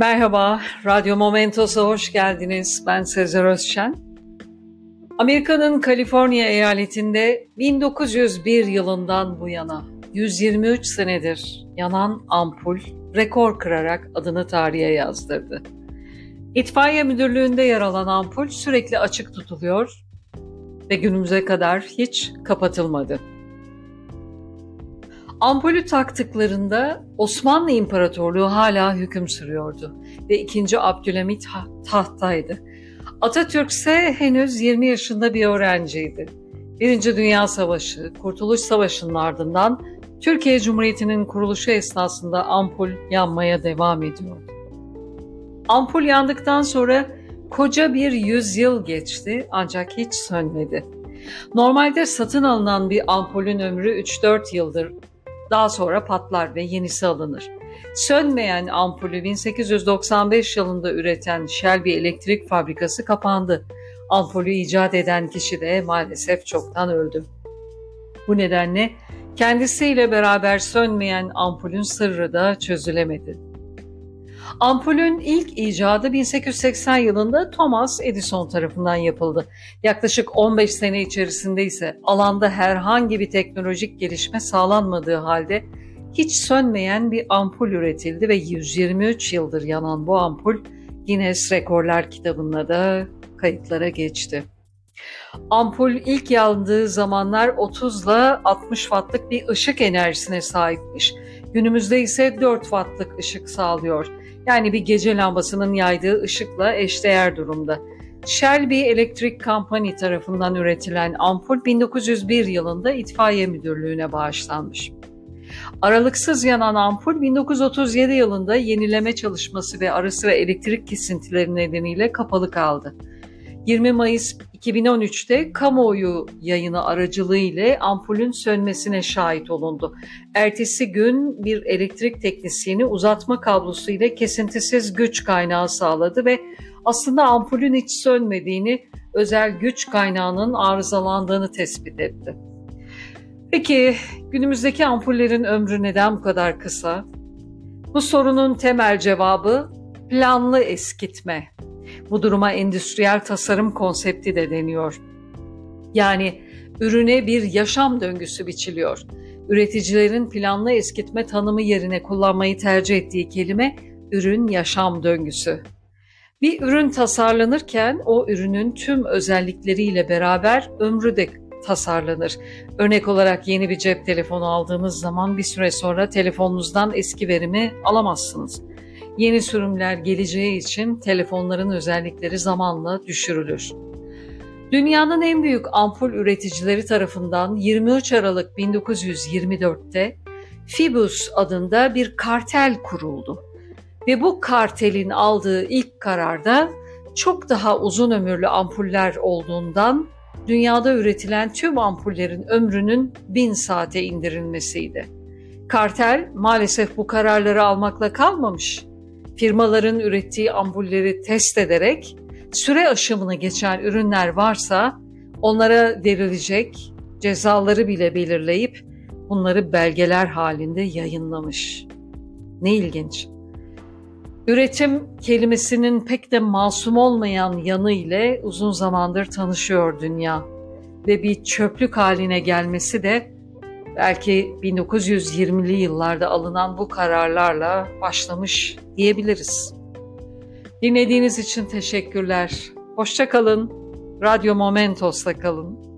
Merhaba, Radyo Momentos'a hoş geldiniz. Ben Sezer Özşen. Amerika'nın Kaliforniya eyaletinde 1901 yılından bu yana 123 senedir yanan ampul rekor kırarak adını tarihe yazdırdı. İtfaiye müdürlüğünde yer alan ampul sürekli açık tutuluyor ve günümüze kadar hiç kapatılmadı. Ampulü taktıklarında Osmanlı İmparatorluğu hala hüküm sürüyordu ve 2. Abdülhamit tahttaydı. Atatürk ise henüz 20 yaşında bir öğrenciydi. Birinci Dünya Savaşı, Kurtuluş Savaşı'nın ardından Türkiye Cumhuriyeti'nin kuruluşu esnasında ampul yanmaya devam ediyordu. Ampul yandıktan sonra koca bir yüzyıl geçti ancak hiç sönmedi. Normalde satın alınan bir ampulün ömrü 3-4 yıldır daha sonra patlar ve yenisi alınır. Sönmeyen ampulü 1895 yılında üreten Shelby Elektrik Fabrikası kapandı. Ampulü icat eden kişi de maalesef çoktan öldü. Bu nedenle kendisiyle beraber sönmeyen ampulün sırrı da çözülemedi. Ampulün ilk icadı 1880 yılında Thomas Edison tarafından yapıldı. Yaklaşık 15 sene içerisinde ise alanda herhangi bir teknolojik gelişme sağlanmadığı halde hiç sönmeyen bir ampul üretildi ve 123 yıldır yanan bu ampul Guinness Rekorlar kitabında da kayıtlara geçti. Ampul ilk yandığı zamanlar 30 ile 60 wattlık bir ışık enerjisine sahipmiş. Günümüzde ise 4 wattlık ışık sağlıyor. Yani bir gece lambasının yaydığı ışıkla eşdeğer durumda. Shelby Electric Company tarafından üretilen ampul 1901 yılında itfaiye müdürlüğüne bağışlanmış. Aralıksız yanan ampul 1937 yılında yenileme çalışması ve ara sıra elektrik kesintileri nedeniyle kapalı kaldı. 20 Mayıs 2013'te kamuoyu yayını aracılığı ile ampulün sönmesine şahit olundu. Ertesi gün bir elektrik teknisyeni uzatma kablosu ile kesintisiz güç kaynağı sağladı ve aslında ampulün hiç sönmediğini, özel güç kaynağının arızalandığını tespit etti. Peki günümüzdeki ampullerin ömrü neden bu kadar kısa? Bu sorunun temel cevabı planlı eskitme. Bu duruma endüstriyel tasarım konsepti de deniyor. Yani ürüne bir yaşam döngüsü biçiliyor. Üreticilerin planlı eskitme tanımı yerine kullanmayı tercih ettiği kelime ürün yaşam döngüsü. Bir ürün tasarlanırken o ürünün tüm özellikleriyle beraber ömrü de tasarlanır. Örnek olarak yeni bir cep telefonu aldığınız zaman bir süre sonra telefonunuzdan eski verimi alamazsınız. Yeni sürümler geleceği için telefonların özellikleri zamanla düşürülür. Dünyanın en büyük ampul üreticileri tarafından 23 Aralık 1924'te Fibus adında bir kartel kuruldu. Ve bu kartelin aldığı ilk kararda çok daha uzun ömürlü ampuller olduğundan dünyada üretilen tüm ampullerin ömrünün bin saate indirilmesiydi. Kartel maalesef bu kararları almakla kalmamış firmaların ürettiği ampulleri test ederek süre aşımını geçen ürünler varsa onlara verilecek cezaları bile belirleyip bunları belgeler halinde yayınlamış. Ne ilginç. Üretim kelimesinin pek de masum olmayan yanı ile uzun zamandır tanışıyor dünya ve bir çöplük haline gelmesi de belki 1920'li yıllarda alınan bu kararlarla başlamış diyebiliriz. Dinlediğiniz için teşekkürler. Hoşça kalın. Radyo Momentos'ta kalın.